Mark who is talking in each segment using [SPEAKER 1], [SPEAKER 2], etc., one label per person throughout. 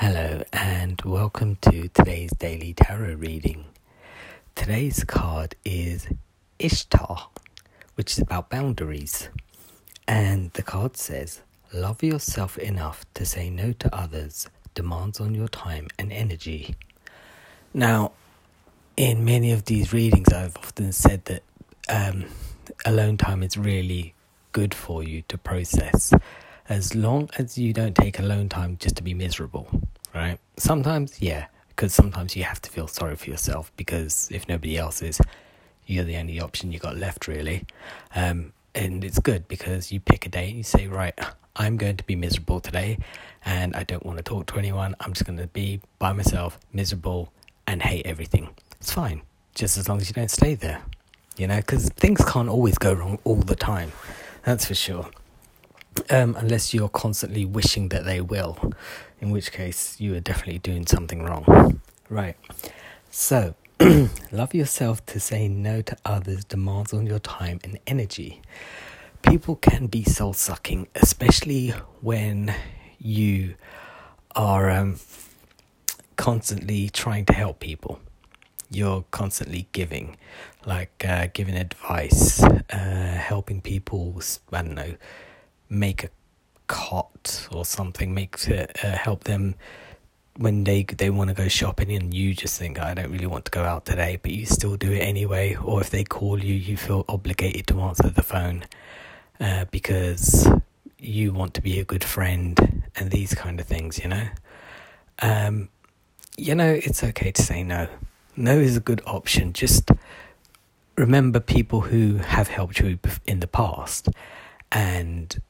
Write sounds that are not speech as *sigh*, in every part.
[SPEAKER 1] Hello, and welcome to today's daily tarot reading. Today's card is Ishtar, which is about boundaries. And the card says, Love yourself enough to say no to others, demands on your time and energy. Now, in many of these readings, I've often said that um, alone time is really good for you to process as long as you don't take alone time just to be miserable, right? Sometimes, yeah, because sometimes you have to feel sorry for yourself because if nobody else is, you're the only option you got left, really. Um, and it's good because you pick a day and you say, right, I'm going to be miserable today and I don't want to talk to anyone. I'm just going to be by myself, miserable, and hate everything. It's fine, just as long as you don't stay there, you know, because things can't always go wrong all the time. That's for sure um, unless you're constantly wishing that they will, in which case you are definitely doing something wrong. Right. So, *clears throat* love yourself to say no to others demands on your time and energy. People can be soul sucking, especially when you are um, constantly trying to help people. You're constantly giving, like uh, giving advice, uh, helping people, I don't know, make a cot or something, make to uh, help them when they they want to go shopping and you just think I don't really want to go out today, but you still do it anyway. Or if they call you, you feel obligated to answer the phone uh, because you want to be a good friend and these kind of things, you know. Um, you know, it's okay to say no. No is a good option. Just remember people who have helped you in the past and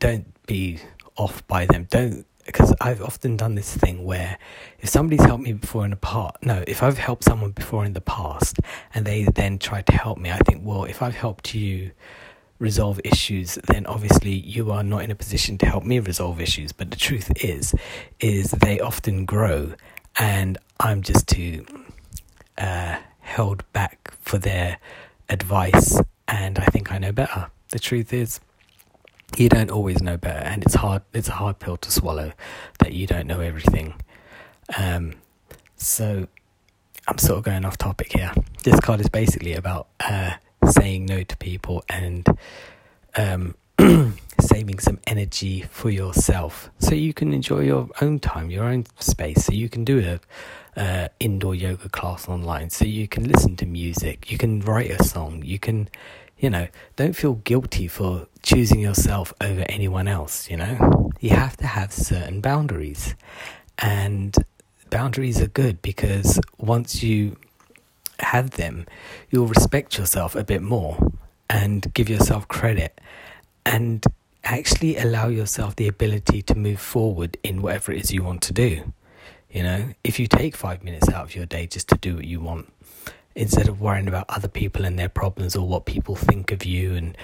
[SPEAKER 1] don't be off by them. Don't because I've often done this thing where if somebody's helped me before in the past, no, if I've helped someone before in the past and they then try to help me, I think, well, if I've helped you resolve issues, then obviously you are not in a position to help me resolve issues. But the truth is, is they often grow, and I'm just too uh, held back for their advice, and I think I know better. The truth is you don't always know better, and it's hard. It's a hard pill to swallow that you don't know everything. Um, so I'm sort of going off topic here. This card is basically about uh, saying no to people and um, *clears throat* saving some energy for yourself, so you can enjoy your own time, your own space. So you can do a uh, indoor yoga class online. So you can listen to music. You can write a song. You can you know, don't feel guilty for choosing yourself over anyone else, you know? You have to have certain boundaries. And boundaries are good because once you have them, you'll respect yourself a bit more and give yourself credit and actually allow yourself the ability to move forward in whatever it is you want to do. You know, if you take five minutes out of your day just to do what you want, instead of worrying about other people and their problems or what people think of you and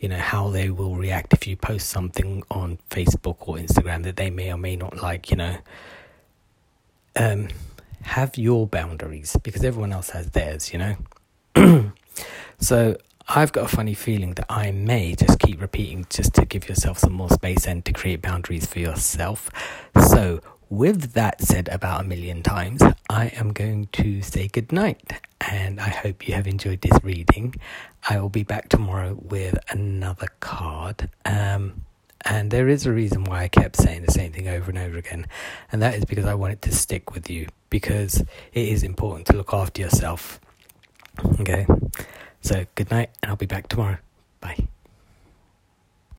[SPEAKER 1] you know how they will react if you post something on Facebook or Instagram that they may or may not like you know. Um, have your boundaries because everyone else has theirs you know. *clears throat* So I've got a funny feeling that I may just keep repeating just to give yourself some more space and to create boundaries for yourself. So with that said about a million times, I am going to say good night and I hope you have enjoyed this reading. I will be back tomorrow with another card. Um, and there is a reason why I kept saying the same thing over and over again, and that is because I want it to stick with you because it is important to look after yourself. Okay, so good night, and I'll be back tomorrow.